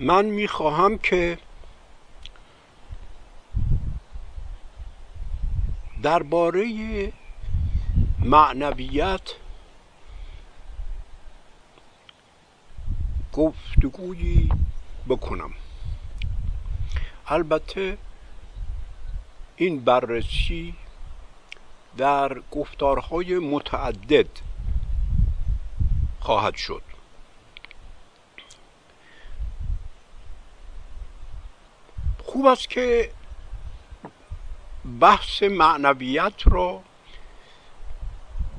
من می‌خواهم که درباره معنویت گفتگویی بکنم. البته این بررسی در گفتارهای متعدد خواهد شد. خوب است که بحث معنویت را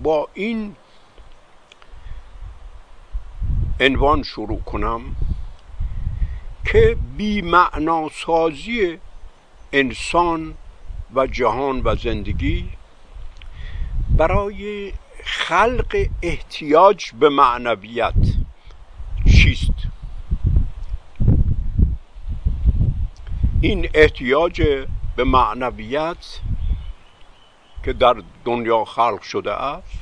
با این عنوان شروع کنم که بی سازی انسان و جهان و زندگی برای خلق احتیاج به معنویت چیست؟ این احتیاج به معنویت که در دنیا خلق شده است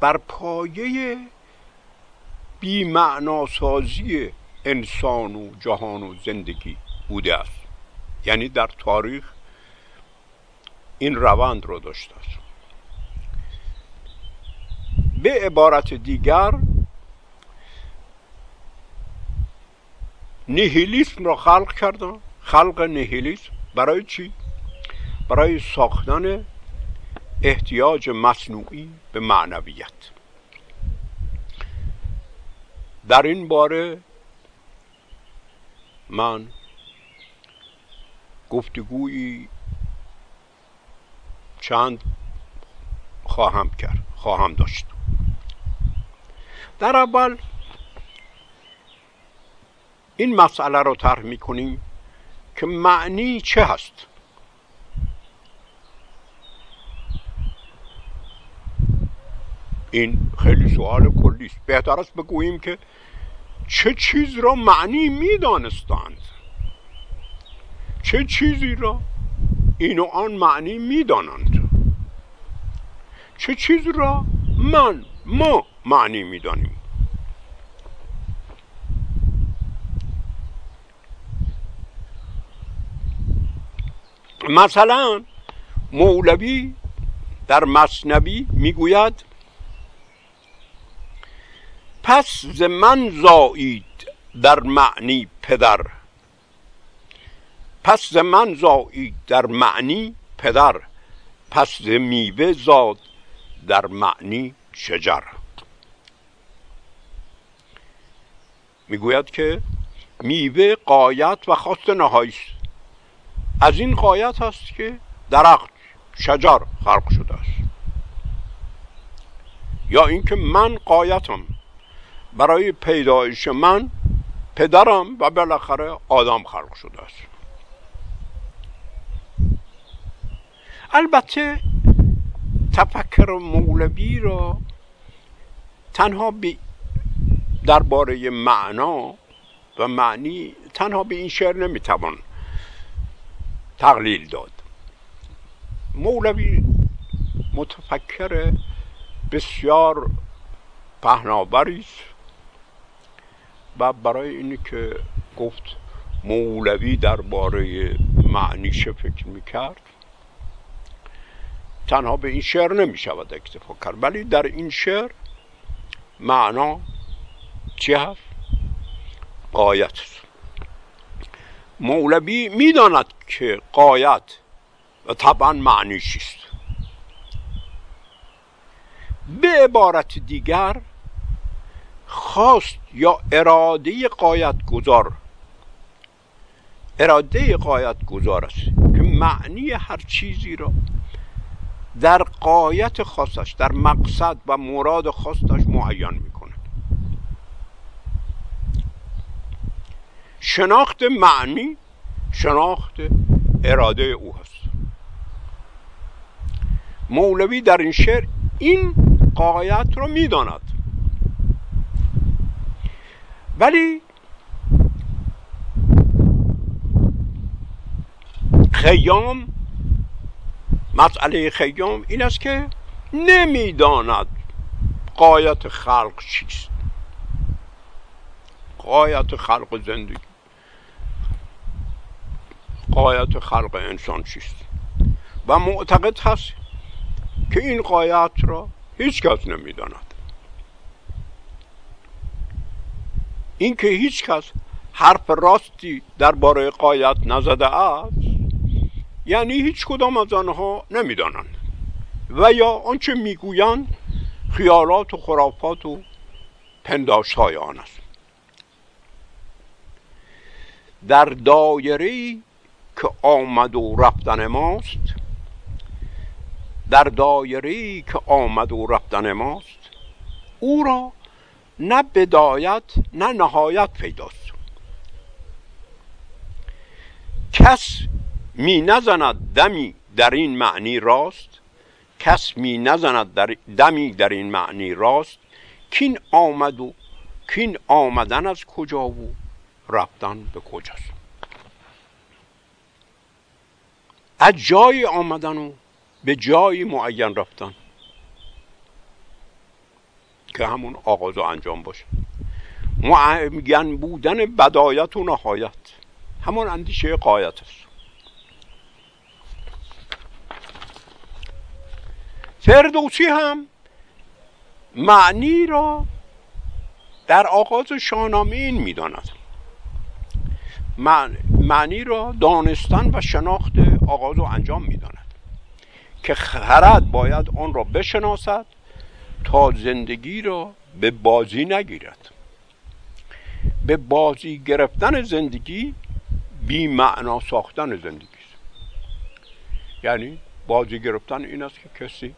بر پایه بیمعناسازی انسان و جهان و زندگی بوده است. یعنی در تاریخ این روند رو داشته است. به عبارت دیگر نیهیلیسم را خلق کردن خلق نیهیلیسم برای چی؟ برای ساختن احتیاج مصنوعی به معنویت. در این باره من گفتگویی چند خواهم کرد خواهم داشت. در اول این مسئله رو طرح می‌کنیم که معنی چه هست؟ این خیلی سوال کلی است. بهتر است بگوییم که چه چیز را معنی می‌دانستند؟ چه چیزی را این و آن معنی می‌دانند؟ چه چیز را من ما معنی می‌دانیم؟ مثلا مولوی در مصنبی می‌گوید پس ز من زایید در معنی پدر. پس ز من زایید در معنی پدر. پس ز میوه زاد در معنی شجر. می‌گوید که میوه قایت و خواست نهایی است از این قایت است که درخت شجر خلق شده است. یا اینکه من قایتم. برای پیدایش من پدرم و بالاخره آدم خلق شده است. البته تفکر مولوی را تنها به درباره معنا و معنی تنها به این شعر نمی‌توان تقلیل داد مولوی متفکر بسیار پهناوری است و برای اینی که گفت مولوی درباره معنیش فکر می‌کرد تنها به این شعر نمی شود اکتفا کرد ولی در این شعر معنا چی هست؟ قایت مولوی می‌داند که قایت و طبعا معنی چیست. به عبارت دیگر خواست یا اراده قایت گذار. اراده قایت گذار است که معنی هر چیزی را در قایت خاصش در مقصد و مراد خاصش معین می‌کنه شناخت معنی شناخت اراده او هست. مولوی در این شعر این قایت رو می‌داند. ولی خیام مسئله خیام این است که نمی‌داند قایت خلق چیست. قایت خلق زندگی. قایت خلق انسان چیست؟ و معتقد هست که این قایت را هیچ کس نمی‌داند. اینکه هیچ کس حرف راستی درباره قایت نزده است یعنی هیچ کدام از آنها نمی‌دانند. و یا آنچه می‌گویند خیالات و خرافات و پنداش های آن است. در دایره که آمد و رفتن ماست در دایره که آمد و رفتن ماست او را نه بدایت نه نهایت پیداست. کس می نزند دمی در این معنی راست کس می نزند در دمی در این معنی راست کین آمد و کین آمدن از کجا و رفتن به کجاست. از جای آمدن و به جای معین رفتن. که همون آغاز و انجام باشه. معین بودن بدایت و نهایت. همون اندیشه قایت است. فردوسی هم معنی را در آغاز شاهنامه این می‌داند. معنی را دانستن و شناخت آغاز و انجام می‌داند که خرد باید آن را بشناسد تا زندگی را به بازی نگیرد. به بازی گرفتن زندگی بی معنا ساختن زندگی است. یعنی بازی گرفتن این است که کسی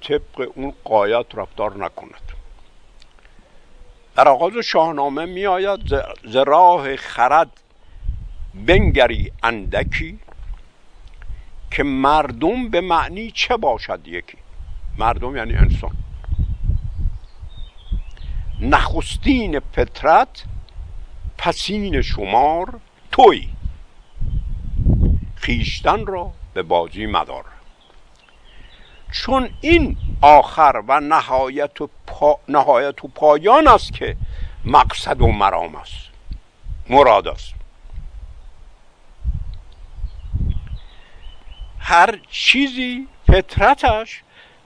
طبق اون قایت رفتار نکند. در آغاز شاهنامه می آید ز خرد بنگری اندکی که مردم به معنی چه باشد یکی؟ مردم یعنی انسان. نخستین فطرت پسین شمار توی. خیشتن را به بازی مدار. چون این آخر و نهایت و, نهایت و پایان است که مقصد و مرام است. مراد است. هر چیزی فطرتش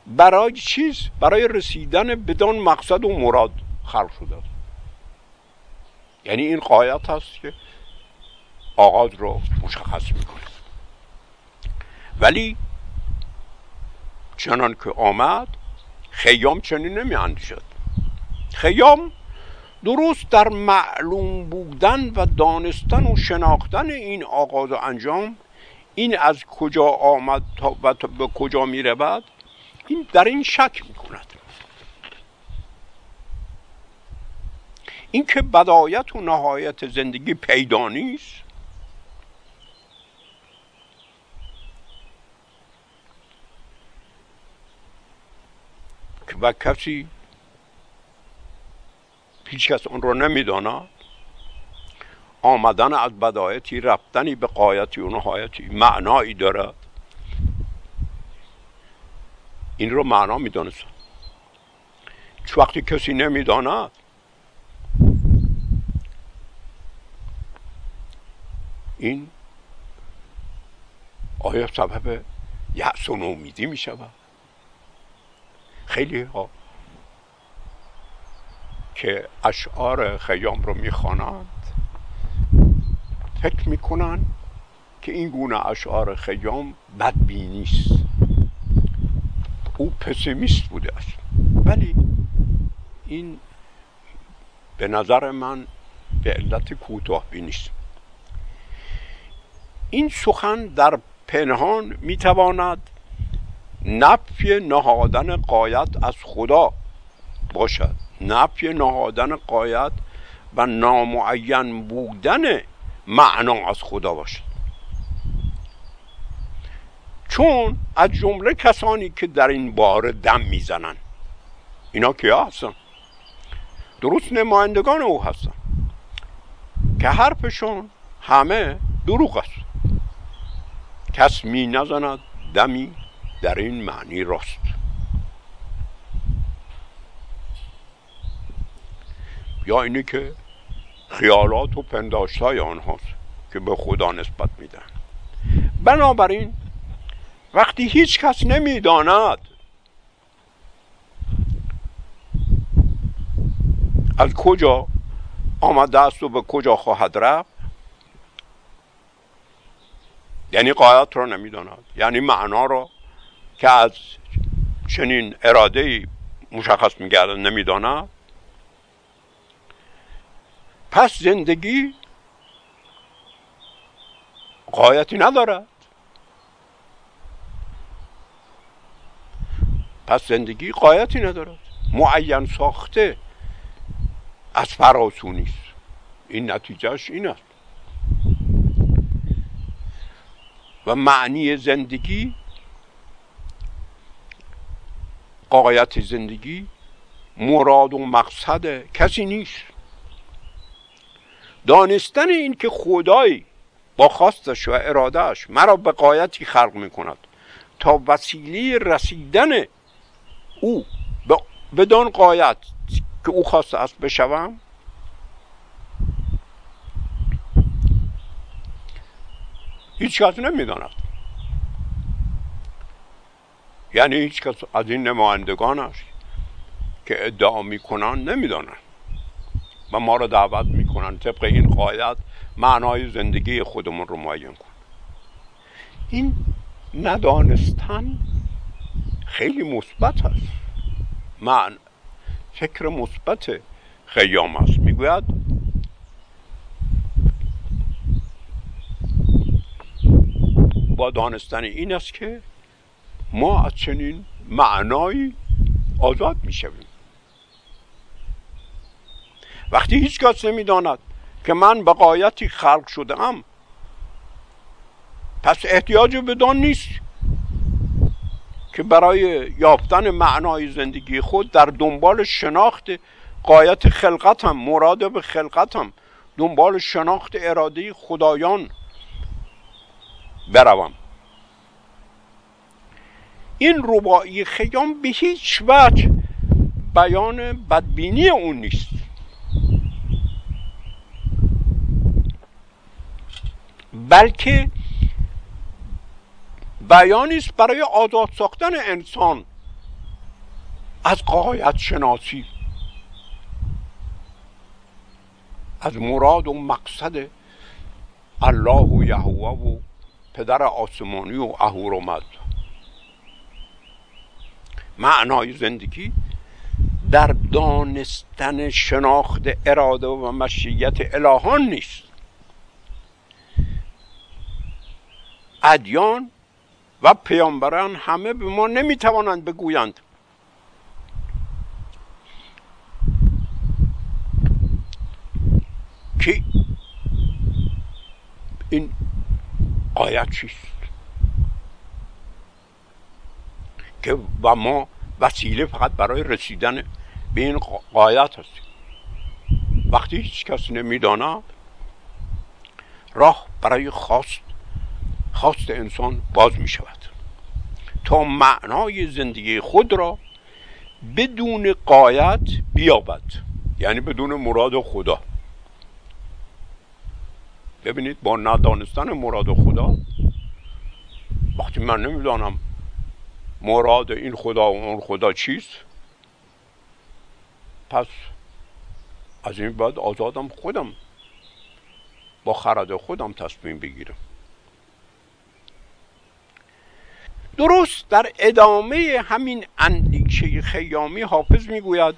برای چیز؟ برای رسیدن بدان مقصد و مراد خلق شده. است یعنی این قایت هست که آغاز رو مشخص می‌کنه. ولی چنان که آمد خیام چنین نمی اندیشد خیام درست در معلوم بودن و دانستن و شناختن این آغاز و انجام این از کجا آمد و به کجا می رود این در این شک می کند اینکه بدایت و نهایت زندگی پیدا نیست. و کسی هیچ کس اون رو نمی‌داند. آمدن از بدایتی رفتنی به قایتی و نهایتی معنایی دارد. این رو معنا می‌دانست چه وقتی کسی نمی‌داند این آیا سبب یأس و نومیدی می شود خیلی ها که اشعار خیام رو می‌خوانند. فکر می‌کنن که این گونه اشعار خیام بدبینی است او پسیمیست بوده است. ولی این به نظر من به علت کوتاه بینیست این سخن در پنهان می‌تواند نفی نهادن قایت از خدا باشد. نفی نهادن قایت و نامعین بودن معنا از خدا باشد چون از جمله کسانی که در این باره دم می‌زنن. اینا کیا هستن؟ درست نمایندگان او هستن. که حرفشون همه دروغ است. کس می نزند دمی در این معنی راست. یا اینه که خیالات و پنداشت های آنهاست که به خدا نسبت میدن. بنابراین وقتی هیچ کس نمی‌داند از کجا آمده است و به کجا خواهد رفت یعنی قایت را نمی‌داند. یعنی معنا را که از چنین اراده مشخص میگردد نمی‌داند. پس زندگی قایتی ندارد. پس زندگی قایتی ندارد. معین ساخته از فراسو نیست. این نتیجهش این است. و معنی زندگی قایت زندگی مراد و مقصد کسی نیست. دانستن این که خدای با خواستش و ارادهش مرا به قایتی خلق می کند تا وسیله رسیدن او بدان قایت که او خواسته است بشوم. هیچ کس نمی‌داند. یعنی هیچ کس از این نمایندگانش که ادعا می‌کنن نمی‌دانند و ما را دعوت می‌کنن طبق این قاعدت معنای زندگی خودمون رو معین کن. این ندانستن خیلی مثبت است. من فکر مثبت خیام است. می‌گوید با دانستن این است که ما از چنین معنایی آزاد می‌شویم. وقتی هیچ کس نمی‌داند که من به قایتی خلق شده ام پس احتیاج بدان نیست که برای یافتن معنای زندگی خود در دنبال شناخت قایت خلقتم مراد به خلقتم دنبال شناخت اراده خدایان بروم. این ربایی خیام به هیچ وجه بیان بدبینی اون نیست. بلکه بیانی است برای آزاد ساختن انسان از قایت شناسی از مراد و مقصد الله و یهوه و پدر آسمانی و اهورامزد معنای زندگی در دانستن شناخت اراده و مشیت الهان نیست. ادیان و پیامبران همه به ما نمی‌توانند بگویند. که این آیت چیست؟ که و ما وسیله فقط برای رسیدن به این قایت هستیم. وقتی هیچ کس نمی‌داند راه برای خواست خواست انسان باز می شود تا معنای زندگی خود را بدون قایت بیابد. یعنی بدون مراد خدا. ببینید با ندانستن مراد خدا وقتی من نمی‌دانم مراد این خدا و اون خدا چیست پس از این بعد آزادم خودم. با خرد خودم تصمیم بگیرم. درست در ادامه همین اندیشه خیامی حافظ می‌گوید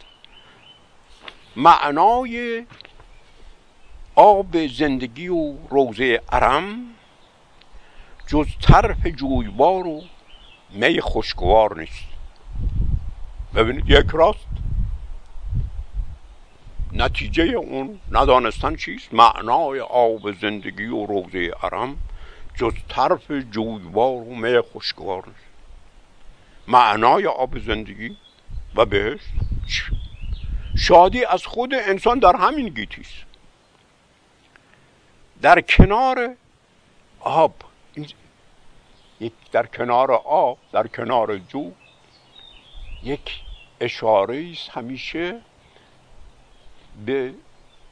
معنای آب زندگی و روزه ارم جز طرف جویبار و می خوشگوار نیست. ببینید یک راست نتیجه اون ندانستن چیست؟ معنای آب زندگی و روزه ارم جز طرف جویبار و می خوشگوار. معنای آب زندگی و بهشت شادی از خود انسان در همین گیتیست در کنار آب یک در کنار آب در کنار جو یک اشاره است همیشه به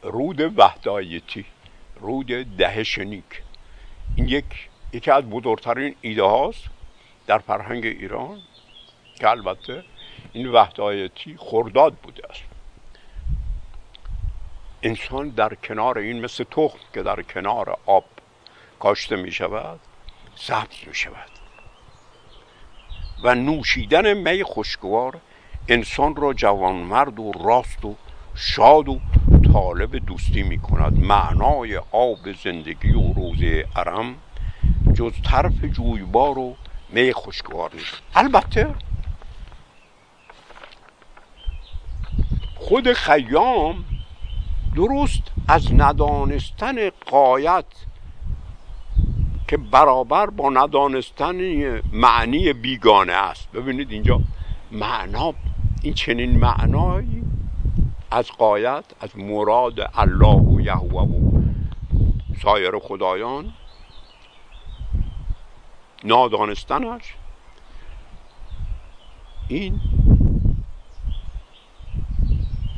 رود وحدایتی رود دهشنیک این یک یکی از بزرگترین ایده هاست در فرهنگ ایران که البته این وحدایتی خرداد بوده است. انسان در کنار این مثل تخم که در کنار آب کاشته می شود سبز می شود. و نوشیدن می خوشگوار انسان را جوانمرد و راست و شاد و طالب دوستی می کند معنای آب زندگی و روزه ارم جز طرف جویبار و می خوشگوار نیست. البته خود خیام درست از ندانستن قایت که برابر با ندانستن معنی بیگانه است. ببینید اینجا معنا این چنین معنایی از قایت از مراد الله و یهوه و سایر خدایان نادانستنش. این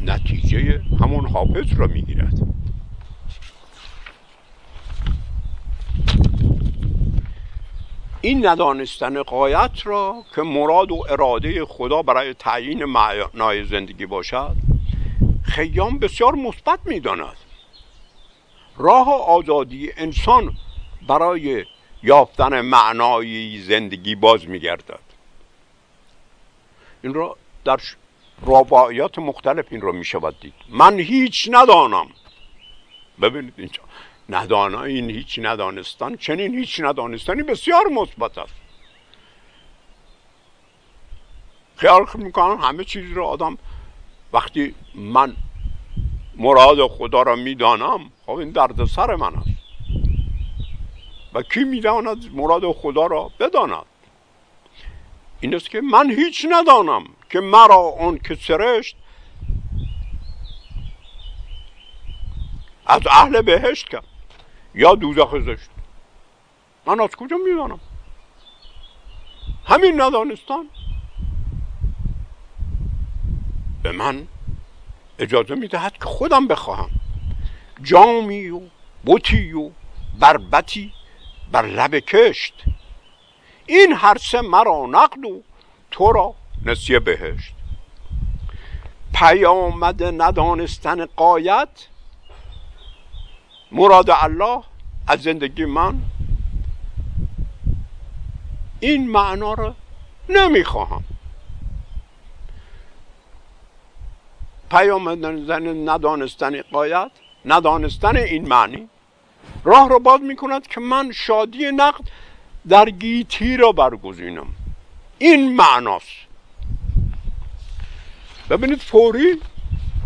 نتیجه همون حافظ را می‌گیرد. این ندانستن قایت را که مراد و اراده خدا برای تعیین معنای زندگی باشد خیام بسیار مثبت می‌داند. راه آزادی انسان برای یافتن معنای زندگی باز میگردد. این را در رابعیات مختلف این را می‌شود دید. من هیچ ندانم. ببینید اینجا. ندانا این هیچ ندانستان چنین هیچ ندانستانی بسیار مثبت است. خیال می‌کنم همه چیز رو آدم وقتی من مراد خدا را می‌دانم خب این درد سر من است. و کی می‌داند مراد خدا را بداند؟ این است که من هیچ ندانم که مرا آن که سرشت از اهل بهشت کرد یا دوزخ زشت. من از کجا می‌دانم؟ همین ندانستان؟ به من اجازه می‌دهد که خودم بخواهم. جامی و بوتی و بربتی بر لب کشت. این هر سه مرا نقد و تو را نسیه بهشت. پیامد ندانستن قایت مراد الله از زندگی من. این معنا رو نمی‌خواهم. پیامد ندانستن قایت ندانستن این معنی. راه رو باز می‌کند که من شادی نقد در گیتی را برگزینم. این معناست. ببینید فوری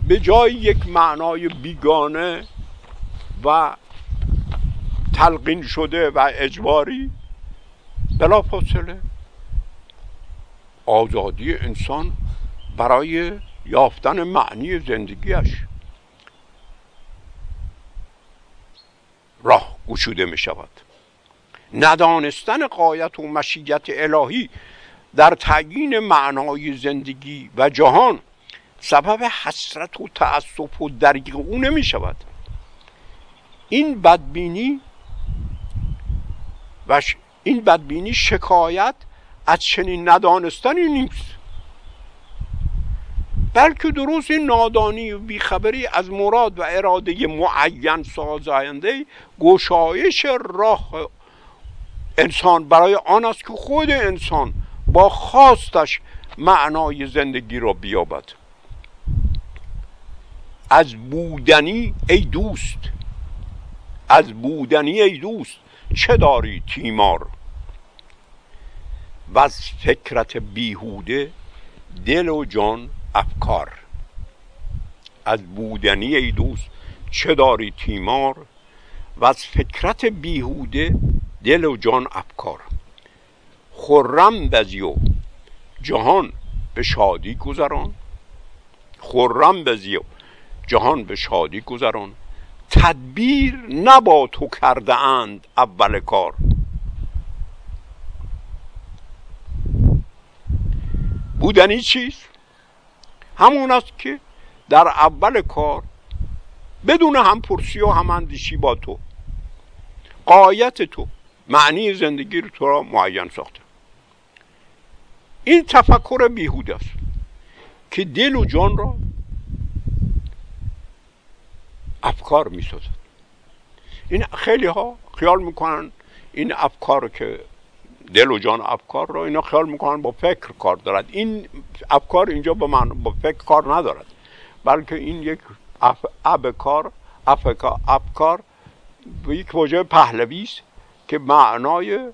به جای یک معنای بیگانه و تلقین شده و اجباری بلا فاصله آزادی انسان برای یافتن معنی زندگیش راه گشوده می شود ندانستن قایت و مشیت الهی در تعیین معنای زندگی و جهان سبب حسرت و تأسف و دریغ او نمی شود این بدبینی و این بدبینی شکایت از چنین ندانستنی نیست. بلکه درست نادانی و بیخبری از مراد و اراده معین سازنده گشایش راه انسان برای آن است که خود انسان با خواستش معنای زندگی را بیابد. از بودنی ای دوست از بودنی ای دوست چه داری تیمار؟ و از فکرت بیهوده دل و جان افکار از بودنی ای دوست چه داری تیمار و از فکرت بیهوده دل و جان افکار خرم بزیو جهان به شادی گذران. خرم بزیو جهان به شادی گذران. تدبیر نبا تو کرده اند اول کار. بودنی چیست؟ همون است که در اول کار بدون همپرسی و هماندیشی با تو قایت تو معنی زندگی رو تو را معین ساخته. این تفکر بیهوده است که دل و جان را افکار می این خیلی ها خیال می‌کنن این افکار که دل و جان افکار رو اینا خیال می‌کنن با فکر کار دارد. این افکار اینجا با من با فکر کار ندارد. بلکه این یک ابکار افکار افکار یک واژه پهلوی است که معنای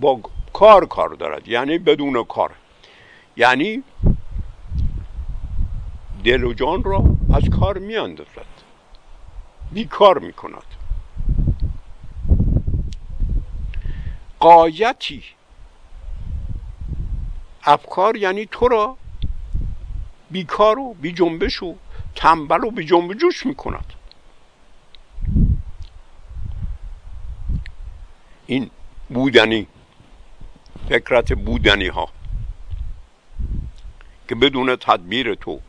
با کار کار دارد. یعنی بدون کار. یعنی دل و جان را از کار می اندازد بیکار می قایتی افکار یعنی تو را بیکار و بی جنبش و تنبل و بی جنب جوش می کند این بودنی فکرت بودنی ها که بدون تدبیر تو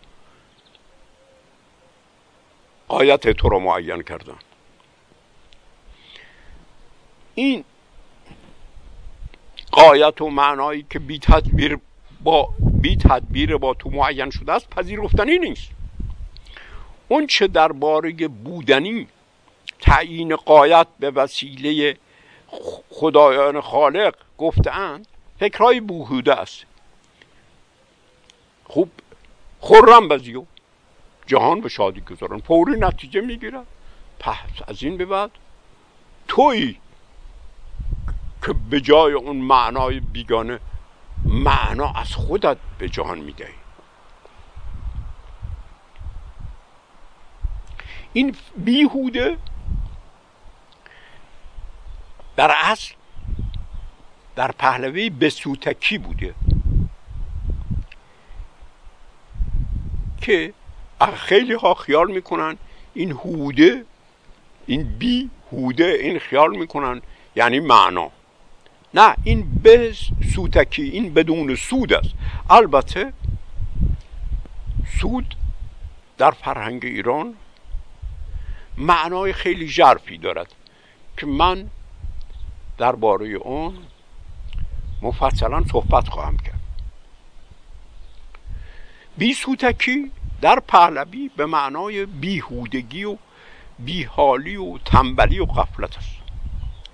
آیت تو رو معین کردن. این قایت و معنایی که بی تدبیر با بی تدبیر با تو معین شده است پذیرفتنی نیست. اون چه درباره بودنی تعیین قایت به وسیله خدایان خالق گفتند فکرهای بوهوده است. خوب خورم بزیو جهان به شادی گذارن. فوری نتیجه می‌گیرن پس از این به بعد تویی که به جای اون معنای بیگانه معنا از خودت به جهان می‌دهی. این بیهوده در اصل در پهلوی بسوتکی بوده که خیلی ها خیال می‌کنن این هوده این بی هوده این خیال می‌کنن یعنی معنا. نه این به سوتکی این بدون سود است. البته سود در فرهنگ ایران معنای خیلی ژرفی دارد که من درباره اون مفصلا صحبت خواهم کرد. بی سوتکی در پهلوی به معنای بیهودگی و بیحالی و تنبلی و غفلت است.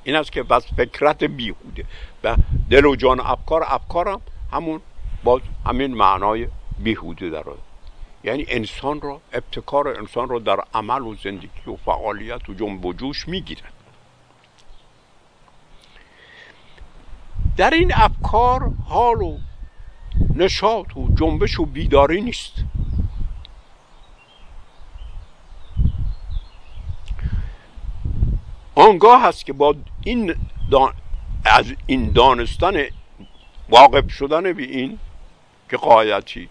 این است که بس فکرت بیهوده. و دل و جان افکار افکارم همون باز همین معنای بیهوده داره یعنی انسان را ابتکار انسان را در عمل و زندگی و فعالیت و جنب و جوش می‌گیرد. در این افکار حال و نشاط و جنبش و بیداری نیست. آنگاه هست که با این از این دانستن واقف شدن به این که قایتی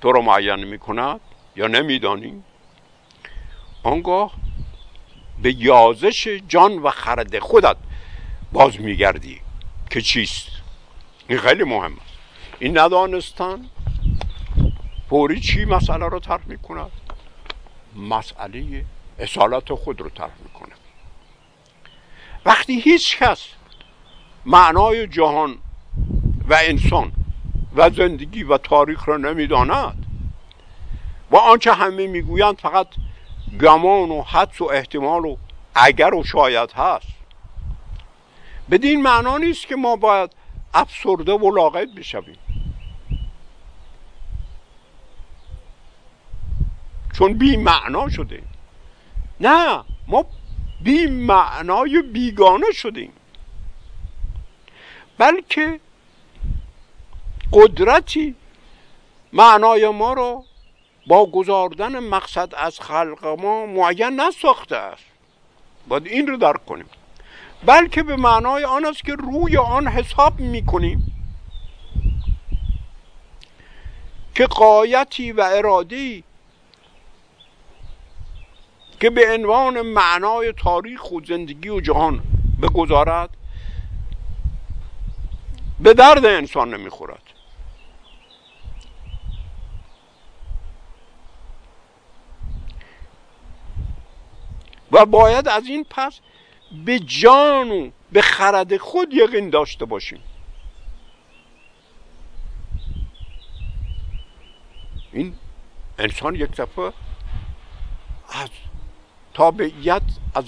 تو رو معین می کند یا نمیدانی. آنگاه به یازش جان و خرد خودت باز میگردی که چیست؟ این خیلی مهم است. این ندانستن فوری چی مسئله رو طرح می کند مسئله اصالت خود رو طرح می کند وقتی هیچ کس معنای جهان و انسان و زندگی و تاریخ را نمی‌داند و آنچه همه می‌گویند فقط گمان و حدس و احتمال و اگر و شاید هست. بدین معنا نیست که ما باید افسرده و لاغت بشویم. چون بی معنا شده. نه ما بی معنای بیگانه شدیم. بلکه قدرتی معنای ما را با گذاردن مقصد از خلق ما معین نساخته است. باید این رو درک کنیم. بلکه به معنای آن است که روی آن حساب می‌کنیم که قایتی و ارادی که به عنوان معنای تاریخ و زندگی و جهان بگذارد به درد انسان نمی‌خورد. و باید از این پس به جان و به خرد خود یقین داشته باشیم. این انسان یک دفعه از تابعیت از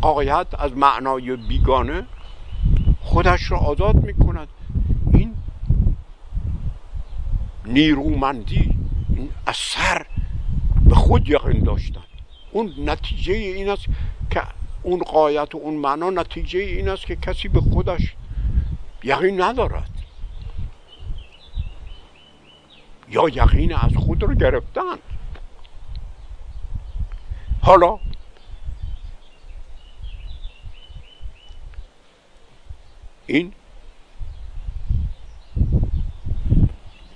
قایت از معنای بیگانه خودش را آزاد می کند این نیرومندی این اثر به خود یقین داشتن. اون نتیجه این است که اون قایت و اون معنا نتیجه این است که کسی به خودش یقین ندارد. یا یقین از خود رو گرفتن. حالا این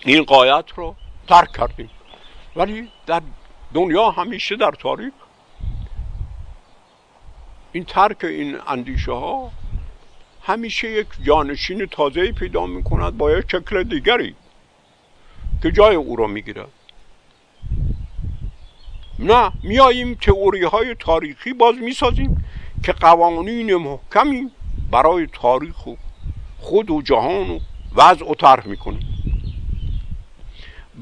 این قایت رو ترک کردیم. ولی در دنیا همیشه در تاریخ این ترک این اندیشه ها همیشه یک جانشین تازه پیدا می کند با یک شکل دیگری که جای او را می گیرد نه میاییم تئوری های تاریخی باز می‌سازیم که قوانین محکمی برای تاریخ و خود و جهان و وضع و طرح می‌کنیم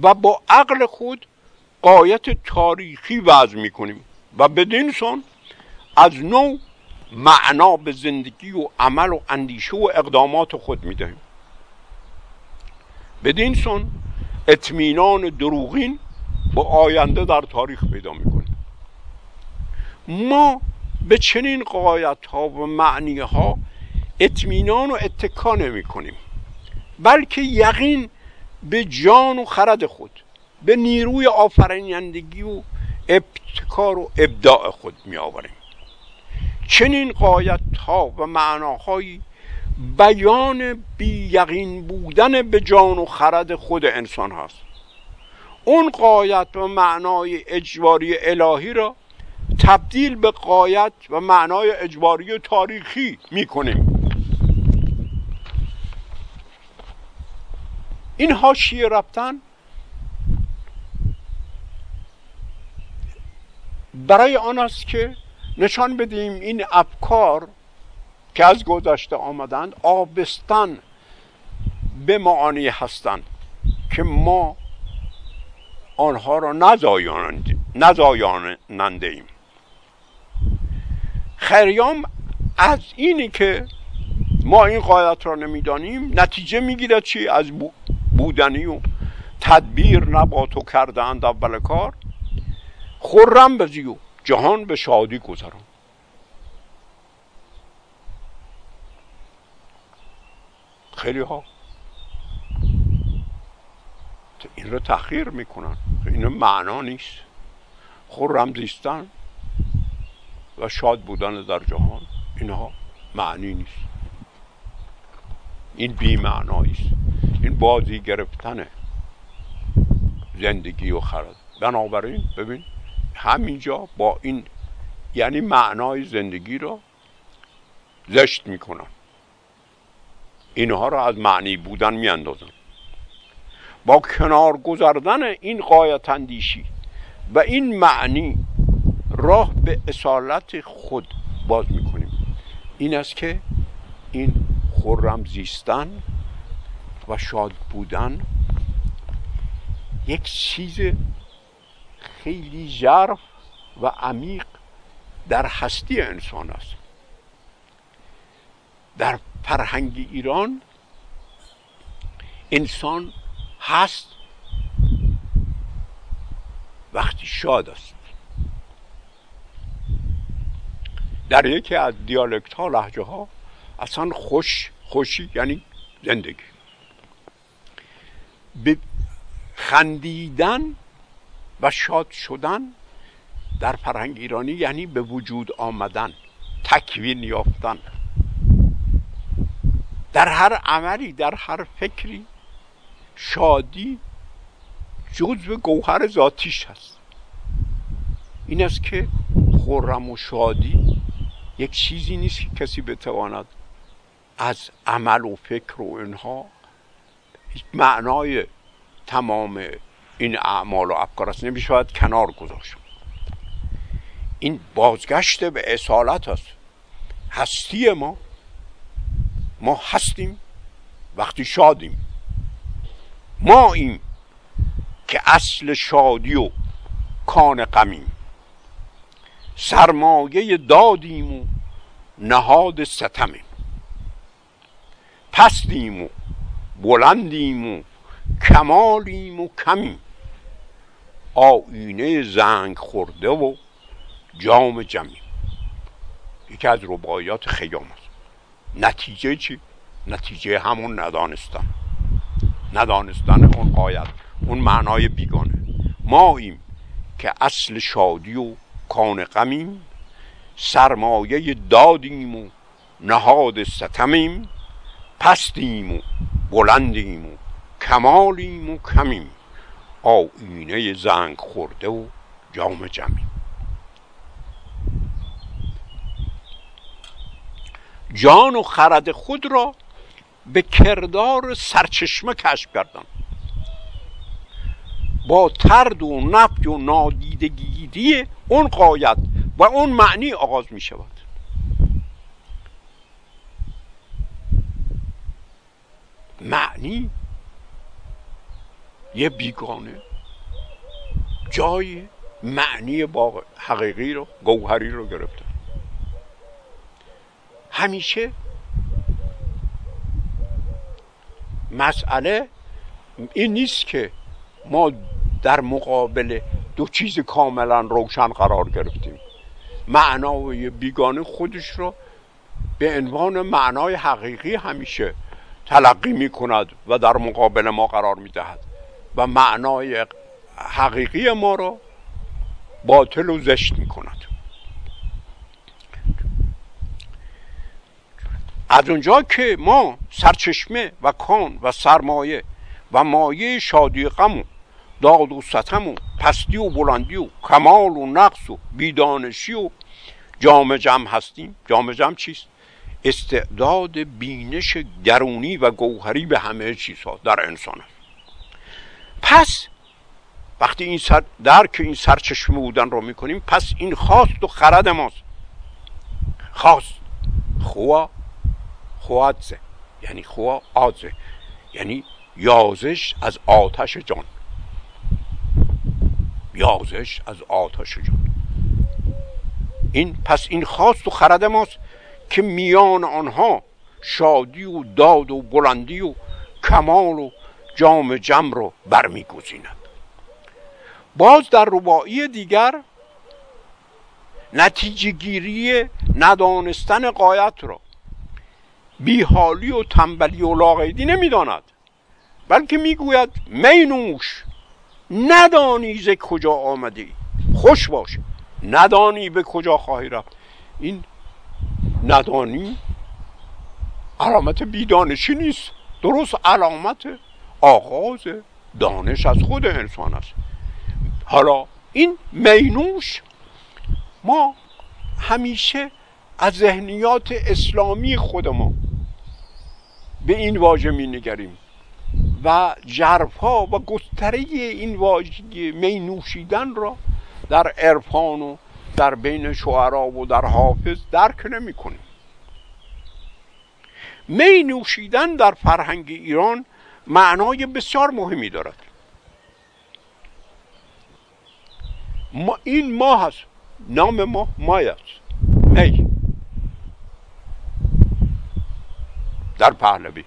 و با عقل خود قایت تاریخی وضع می‌کنیم. و بدین سان از نو معنا به زندگی و عمل و اندیشه و اقدامات خود می‌دهیم. بدین سان اطمینان دروغین با آینده در تاریخ پیدا می‌کنیم. ما به چنین قایت ها و معنی ها اطمینان و اتکا نمی کنیم. بلکه یقین به جان و خرد خود به نیروی آفرینندگی و ابتکار و ابداع خود می آوریم. چنین قایت ها و معناهایی بیان بی یقین بودن به جان و خرد خود انسان هست اون قایت و معنای اجباری الهی را تبدیل به قایت و معنای اجباری تاریخی می‌کنیم این حاشیه رفتن برای آن است که نشان بدیم این افکار که از گذشته آمدند آبستن به معانی هستند که ما آنها را نزایاننده ایم خریام از اینی که ما این قایت را نمی‌دانیم نتیجه می‌گیرد چی؟ از بودنی و تدبیر نبات و کردند اول کار خورم بزی و جهان به شادی گذران خیلی ها. این رو تخییر می‌کنن. این معنا نیست. خورم زیستن و شاد بودن در جهان اینها معنی نیست. این بی است این بازی گرفتن زندگی و خرد بنابراین ببین همینجا با این یعنی معنای زندگی رو زشت می‌کنن اینها رو از معنی بودن میاندازن با کنار گذردن این قایت اندیشی و این معنی راه به اصالت خود باز می‌کنیم. این است که این خورم زیستن و شاد بودن یک چیز خیلی ژرف و عمیق در هستی انسان است. در فرهنگ ایران انسان هست وقتی شاد است. در یکی از دیالکت ها لحجه ها اصلا خوش خوشی یعنی زندگی. به خندیدن و شاد شدن در فرهنگ ایرانی یعنی به وجود آمدن تکوین یافتن. در هر عملی در هر فکری شادی جزو گوهر ذاتیش هست این است که خورم و شادی یک چیزی نیست که کسی بتواند از عمل و فکر و اینها معنای تمام این اعمال و افکار است نمی‌شود کنار گذاشت. این بازگشت به اصالت است. هستی ما ما هستیم وقتی شادیم. ما این که اصل شادی و کان غمیم. سرمایه دادیم و نهاد ستمیم. پستیم و بلندیم و کمالیم و کمیم آینه زنگ خورده و جام جمعیم یکی از رباعیات خیام است. نتیجه چی؟ نتیجه همون ندانستن. ندانستن اون قایت اون معنای بیگانه. ما ایم که اصل شادی و کان غمیم. سرمایه دادیم و نهاد ستمیم. پستیم و بلندیم و کمالیم و کمیم. آینه زنگ خورده و جام جمیم. جان و خرد خود را به کردار سرچشمه کشف کردن با ترد و نفی و نادیدگیری اون قایت و اون معنی آغاز می شود معنی؟ یه بیگانه. جای معنی با حقیقی رو گوهری رو گرفته. همیشه مسئله این نیست که ما در مقابل دو چیز کاملا روشن قرار گرفتیم. معنای بیگانه خودش رو به عنوان معنای حقیقی همیشه تلقی می کند و در مقابل ما قرار می دهد و معنای حقیقی ما رو باطل و زشت می کند از اونجا که ما سرچشمه و کان و سرمایه و مایه شادی غم و داد و ستم و پستی و بلندی و کمال و نقص و بیدانشی و جام جمع هستیم. جام جمع چیست؟ استعداد بینش درونی و گوهری به همه چیزها در انسان است. پس وقتی این سر درک این سرچشمه بودن رو می‌کنیم پس این خواست و خرد ماست. خواست. خوا خوادزه یعنی خوا آزه یعنی یازش از آتش جان. یازش از آتش جان. این پس این خواست و خرد ماست. که میان آنها شادی و داد و بلندی و کمال و جام جم رو برمیگزیند باز در رباعی دیگر نتیجه گیری ندانستن قایت را بیحالی و تنبلی و لاغیدی نمی‌داند بلکه می‌گوید مینوش ندانی ز کجا آمدی خوش باش ندانی به کجا خواهی رفت. این ندانی؟ علامت بیدانشی نیست. درست علامت آغاز دانش از خود انسان است. حالا این مینوش ما همیشه از ذهنیات اسلامی خود ما به این واژه می نگریم و جرفا و گستره این واژه می نوشیدن را در عرفان و در بین شعرا و در حافظ درک نمی کنیم می نوشیدن در فرهنگ ایران معنای بسیار مهمی دارد. ما این ماه هست نام ما مای است. می. در پهلوی.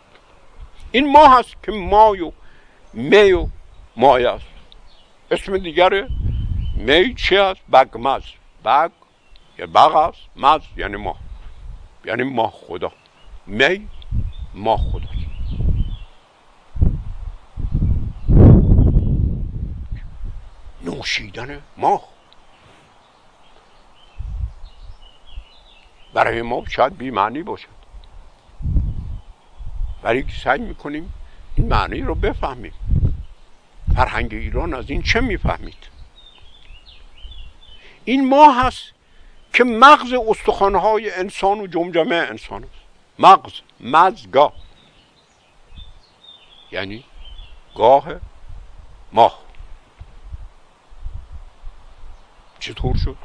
این ماه هست که مای و می و مای است. اسم دیگر می چی است؟ بگمز بگ یا بغ است مز یعنی ماه یعنی ماه خدا. می ماه خدا. نوشیدن ماه برای ما شاید بی معنی باشد. برای سعی می‌کنیم این معنی رو بفهمیم. فرهنگ ایران از این چه می‌فهمید؟ این ماه هست که مغز استخوانهای انسان و جمجمه انسان است مغز مزگاه. یعنی گاه ماه. چطور شد؟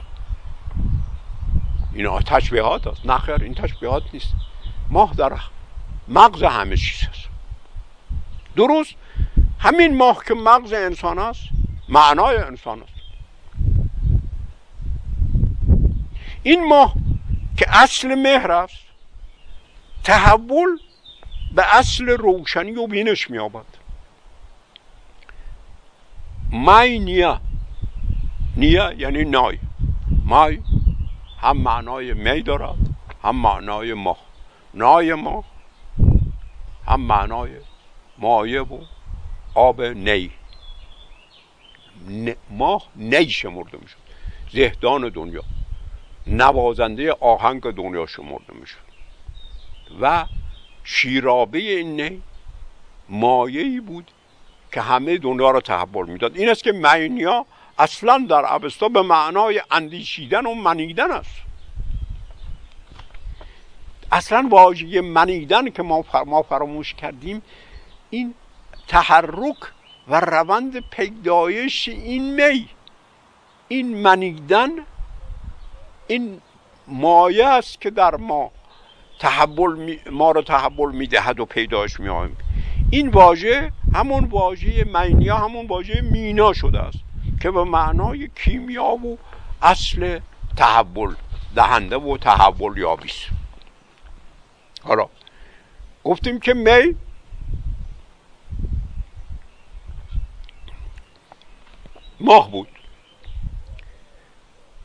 اینا تشبیهات هست نخیر این تشبیهات نیست. ماه در مغز همه چیز هست. درست همین ماه که مغز انسان است معنای انسان است این ماه که اصل مهر است تحول به اصل روشنی و بینش میابد مای نیا. نیا یعنی نای. مای هم معنای می دارد هم معنای ماه. نای ماه هم معنای مایه و آب نی. ماه نی شمرده می‌شد زهدان دنیا. نوازنده آهنگ دنیا شمرده می‌شد. و شیرابه این نی مایه بود که همه دنیا را تحول می‌داد. این است که معنیا اصلا در ابستا به معنای اندیشیدن و منیدن است. اصلا واژه منیدن که ما, ما فراموش کردیم این تحرک و روند پیدایش این می این منیدن این مایه است که در ما تحول ما رو تحول می‌دهد و پیداش میآیم این واژه همون واژه مینیا همون واژه مینا شده است که به معنای کیمیا و اصل تحول دهنده و تحول یابی است حالا گفتیم که می ماه بود.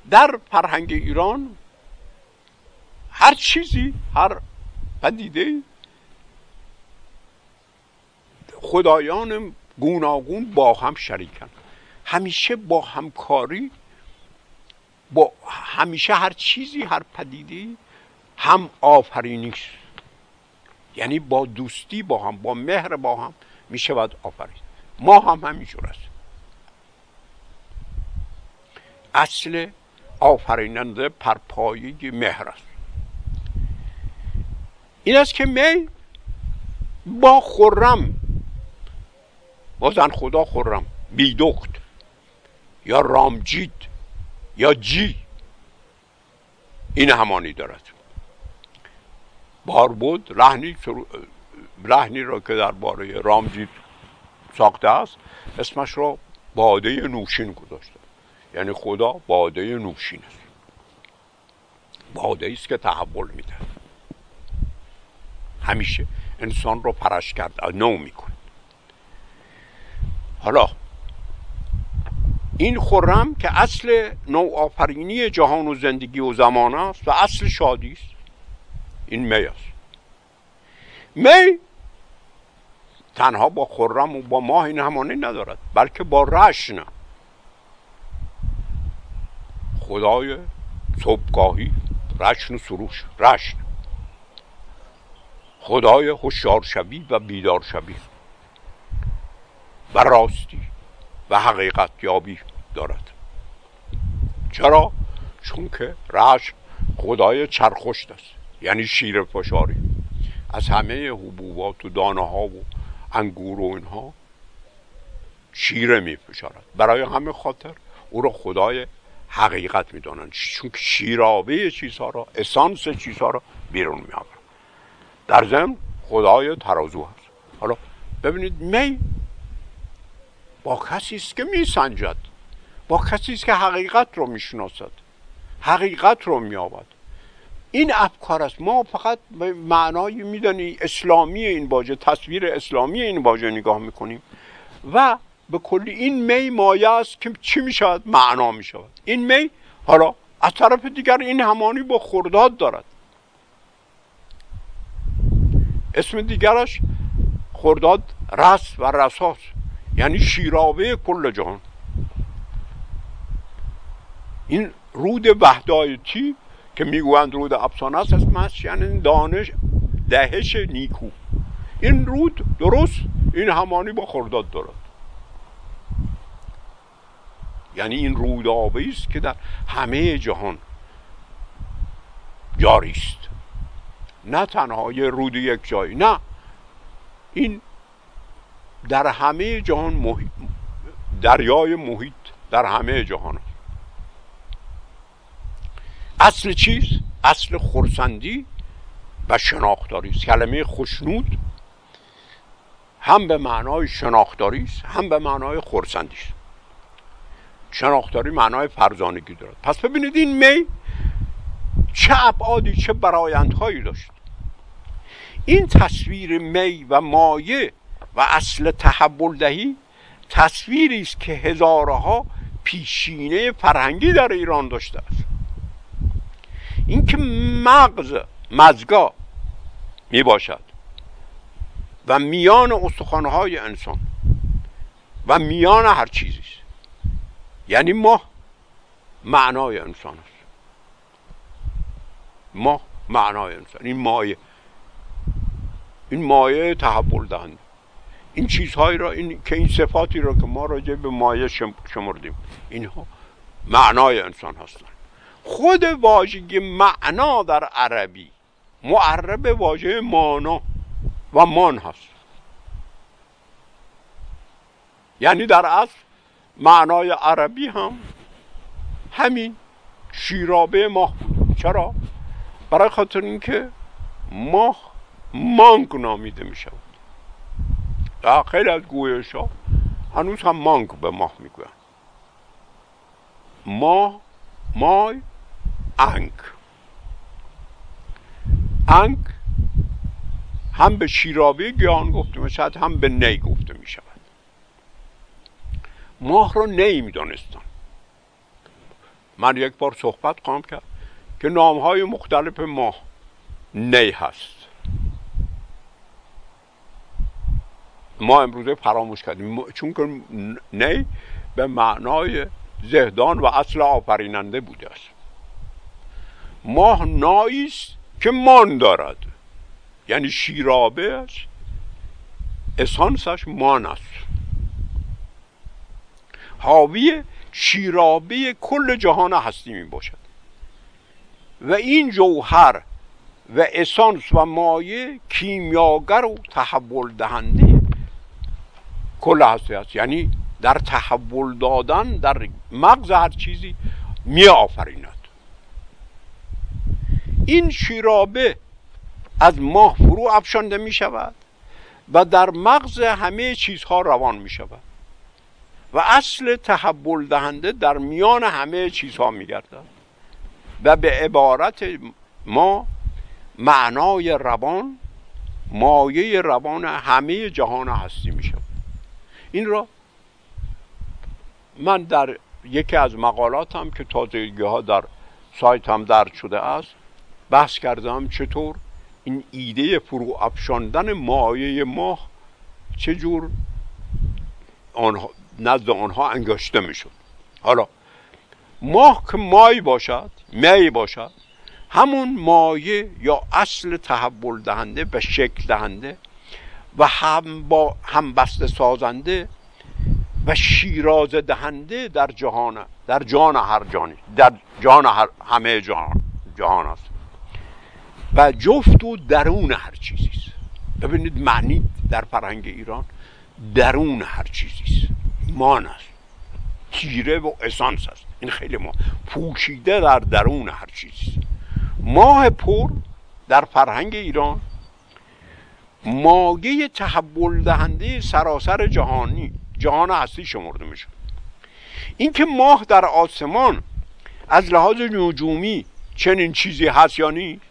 در فرهنگ ایران هر چیزی هر پدیده خدایان گوناگون با هم شریکن. همیشه با همکاری با همیشه هر چیزی هر پدیده هم آفرینی یعنی با دوستی با هم با مهر با هم میشه باید آفرین. ما هم همینجور است اصل آفریننده پرپایی مهر است. این است که می با خرم با زن خدا خرم بیدخت یا رامجید یا جی این همانی دارد. بار بود لحنی, لحنی را که درباره رامجید ساخته است اسمش را باده نوشین گذاشته. یعنی خدا باده نوشین است. باده است که تحول میده. همیشه انسان رو پرش کرد نو می‌کنه حالا این خرم که اصل نوآفرینی جهان و زندگی و زمان است و اصل شادی است این می است. می تنها با خرم و با ماه این همانی ندارد بلکه با رشن خدای صبحگاهی رشن و سروش رشن. خدای هوشیار شوی و بیدار شوی. و راستی و حقیقت یابی دارد. چرا؟ چون که رشن خدای چرخشت است یعنی شیر فشاری. از همه حبوبات و دانه ها و انگور و اینها شیره می فشارد برای همه خاطر او را خدای حقیقت می‌دانند چون شیرابه چیزها را اسانس چیزها را بیرون می در ضمن خدای ترازو هست. حالا ببینید می با کسی است که میسنجد. با کسی است که حقیقت رو می‌شناسد. حقیقت رو میابد این افکار است. ما فقط به معنای میدانی اسلامی این باجه تصویر اسلامی این باجه نگاه می‌کنیم. و به کلی این می مایه است که چی می‌شود؟ معنا می‌شود. این می حالا از طرف دیگر این همانی با خرداد دارد. اسم دیگرش خرداد رس و رساس یعنی شیرابه کل جهان. این رود وحدایتی که می‌گویند رود افسانه است اسمش یعنی دانش دهش نیکو. این رود درست این همانی با خرداد دارد. یعنی این رودابه است که در همه جهان جاری است. نه تنها یه رود یک جایی نه. این در همه جهان محیط دریای محیط در همه جهان. اصل چیز اصل خورسندی و شناختاری است. کلمه خوشنود هم به معنای شناختاری است هم به معنای خورسندی است. شناختاری معنای فرزانگی دارد. پس ببینید این می چه ابعادی چه برایندهایی داشت. این تصویر می و مایه و اصل تحول دهی تصویری است که هزارها پیشینه فرهنگی در ایران داشته است. اینکه مغز مزگا می باشد و میان استخوانهای انسان و میان هر چیزی است. یعنی ما معنای انسان است. ما معنای انسان این مایه. این مایه تحول دهنده. این چیزهایی را این که این صفاتی را که ما راجع به مایه شمردیم اینها معنای انسان هستند. خود واژه معنا در عربی معرب واژه مانا و مان هست. یعنی در اصل معنای عربی هم همین شیرابه ماه بود. چرا؟ برای خاطر اینکه ماه مانگ نامیده می شود در خیلی از گویش ها هنوز هم مانگ به ماه می‌گویند. ماه مای انگ. انگ هم به شیرابه گیان گفته می شود هم به نی گفته می شود ماه رو نی می دانستن من یک بار صحبت خواهم کرد که نام های مختلف ماه نی هست. ما امروزه فراموش کردیم. چون که نی به معنای زهدان و اصل آفریننده بوده است. ماه نایی است که مان دارد. یعنی شیرابه اسانسش مان است. حاوی شیرابه کل جهان هستی می باشد. و این جوهر و اسانس و مایه کیمیاگر و تحول دهنده کل هستی است یعنی در تحول دادن در مغز هر چیزی می آفریند. این شیرابه از ماه فرو افشانده می شود و در مغز همه چیزها روان می شود. و اصل تحول دهنده در میان همه چیزها می گردد و به عبارت ما معنای روان مایه روان همه جهان هستی می شود این را من در یکی از مقالاتم که تازگی ها در سایت هم درد شده است بحث کردم چطور این ایده فرو افشاندن مایه ماه چجور آنها نزد آنها انگاشته می‌شد. حالا ماه که مای باشد می باشد همون مایه یا اصل تحول دهنده به شکل دهنده و هم با هم بسته سازنده و شیراز دهنده در جهان در جان هر جانی در جان هر همه جهان جهان است. و جفت و درون هر چیزی است. ببینید معنی در فرهنگ ایران درون هر چیزی است. مان است. تیره و اسانس است. این خیلی ما پوشیده در درون هر چیزی ماه پر در فرهنگ ایران. ماگه تحول دهنده سراسر جهانی جهان هستی شمرده میشه. اینکه ماه در آسمان از لحاظ نجومی چنین چیزی هست یا نیست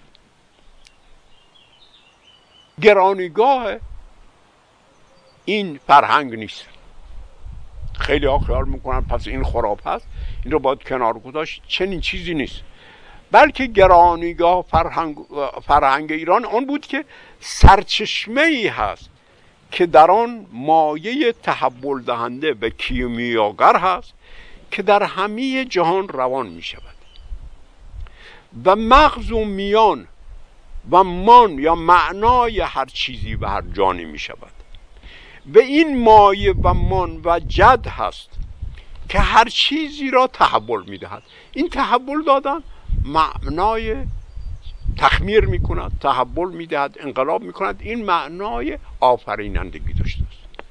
گرانیگاه این فرهنگ نیست. خیلی ها خیال می‌کنن پس این خراب هست. این رو باید کنار گذاشت. چنین چیزی نیست. بلکه گرانیگاه فرهنگ, فرهنگ ایران آن بود که سرچشمه ای هست که در آن مایه تحول دهنده به کیمیاگر هست که در همه جهان روان می شود و مغز و میان و مان یا معنای هر چیزی و هر جانی می شود و این مایه و مان و جد هست که هر چیزی را تحول می دهد این تحول دادن معنای تخمیر می کند تحول می دهد انقلاب می کند این معنای آفرینندگی داشته است.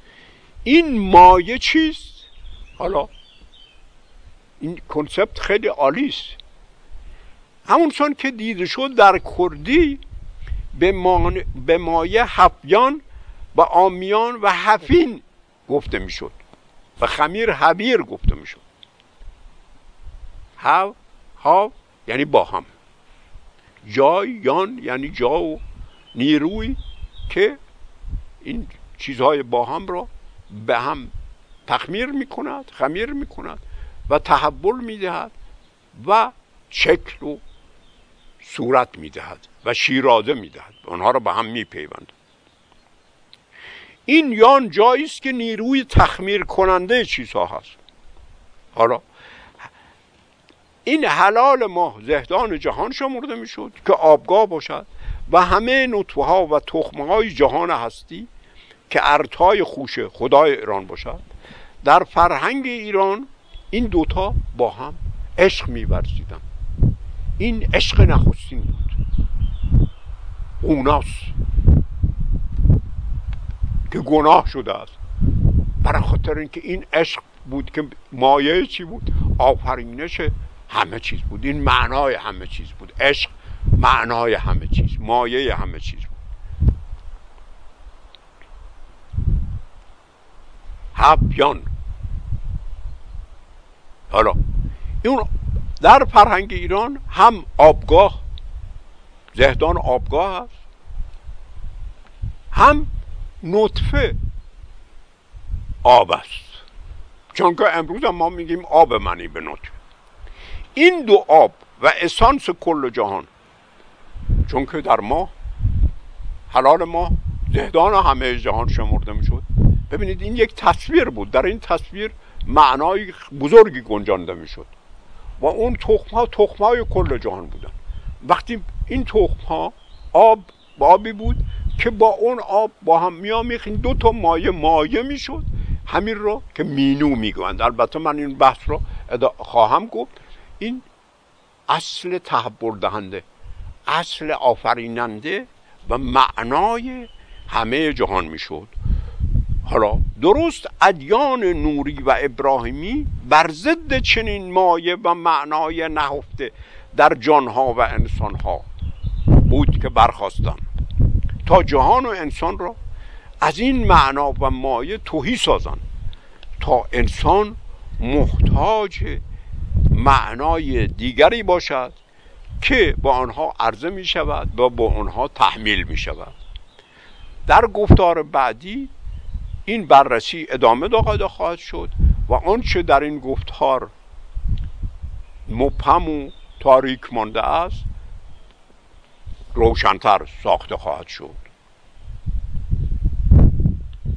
این مایه چیست؟ حالا این کنسپت خیلی عالی است. همون سان که دیده شد در کردی به, به مایه حفیان و آمیان و حفین گفته می‌شد. و خمیر حبیر گفته می‌شد. هاو هاو یعنی با هم. جای یان یعنی جا و نیروی که این چیزهای با هم را به هم تخمیر می‌کند خمیر می‌کند و تحول می‌دهد و شکل و صورت می‌دهد و شیراده می‌دهد. آنها را به هم میپیوند. این یان جایی است که نیروی تخمیر کننده چیزها هست. حالا این حلال ماه زهدان جهان شمرده می‌شد که آبگاه باشد و همه نطفه ها و تخمه های جهان هستی که ارتای خوش خدای ایران باشد. در فرهنگ ایران این دوتا با هم عشق میورزیدن. این عشق نخستین بود. اوناس. که گناه شده است. برای خاطر اینکه این عشق بود که مایه چی بود؟ آفرینش همه چیز بود. این معنای همه چیز بود. عشق معنای همه چیز مایه همه چیز بود. هبیان حالا این در فرهنگ ایران هم آبگاه زهدان آبگاه است. هم نطفه. آب است. چون که امروز ما میگیم آب منی به نطفه. این دو آب و اسانس کل جهان چون که در ما حلال ما زهدان همه جهان شمرده می‌شد. ببینید این یک تصویر بود. در این تصویر معنای بزرگی گنجانده می‌شد. و اون تخم ها تخم های کل جهان بودن. وقتی این تخم ها آب آبی بود که با اون آب با هم میامیخ این دو تا مایه مایه می‌شد. همین رو که مینو می‌گویند. البته من این بحث رو خواهم گفت. این اصل تحبر دهنده اصل آفریننده و معنای همه جهان می‌شد. حالا درست ادیان نوری و ابراهیمی بر ضد چنین مایه و معنای نهفته در جانها و انسانها بود که برخواستند تا جهان و انسان را از این معنا و مایه توهی سازند تا انسان محتاج معنای دیگری باشد که با آنها عرضه می شود و با آنها تحمیل می شود. در گفتار بعدی این بررسی ادامه داده خواهد شد و آنچه در این گفتار مبهم و تاریک مانده است روشنتر ساخته خواهد شد.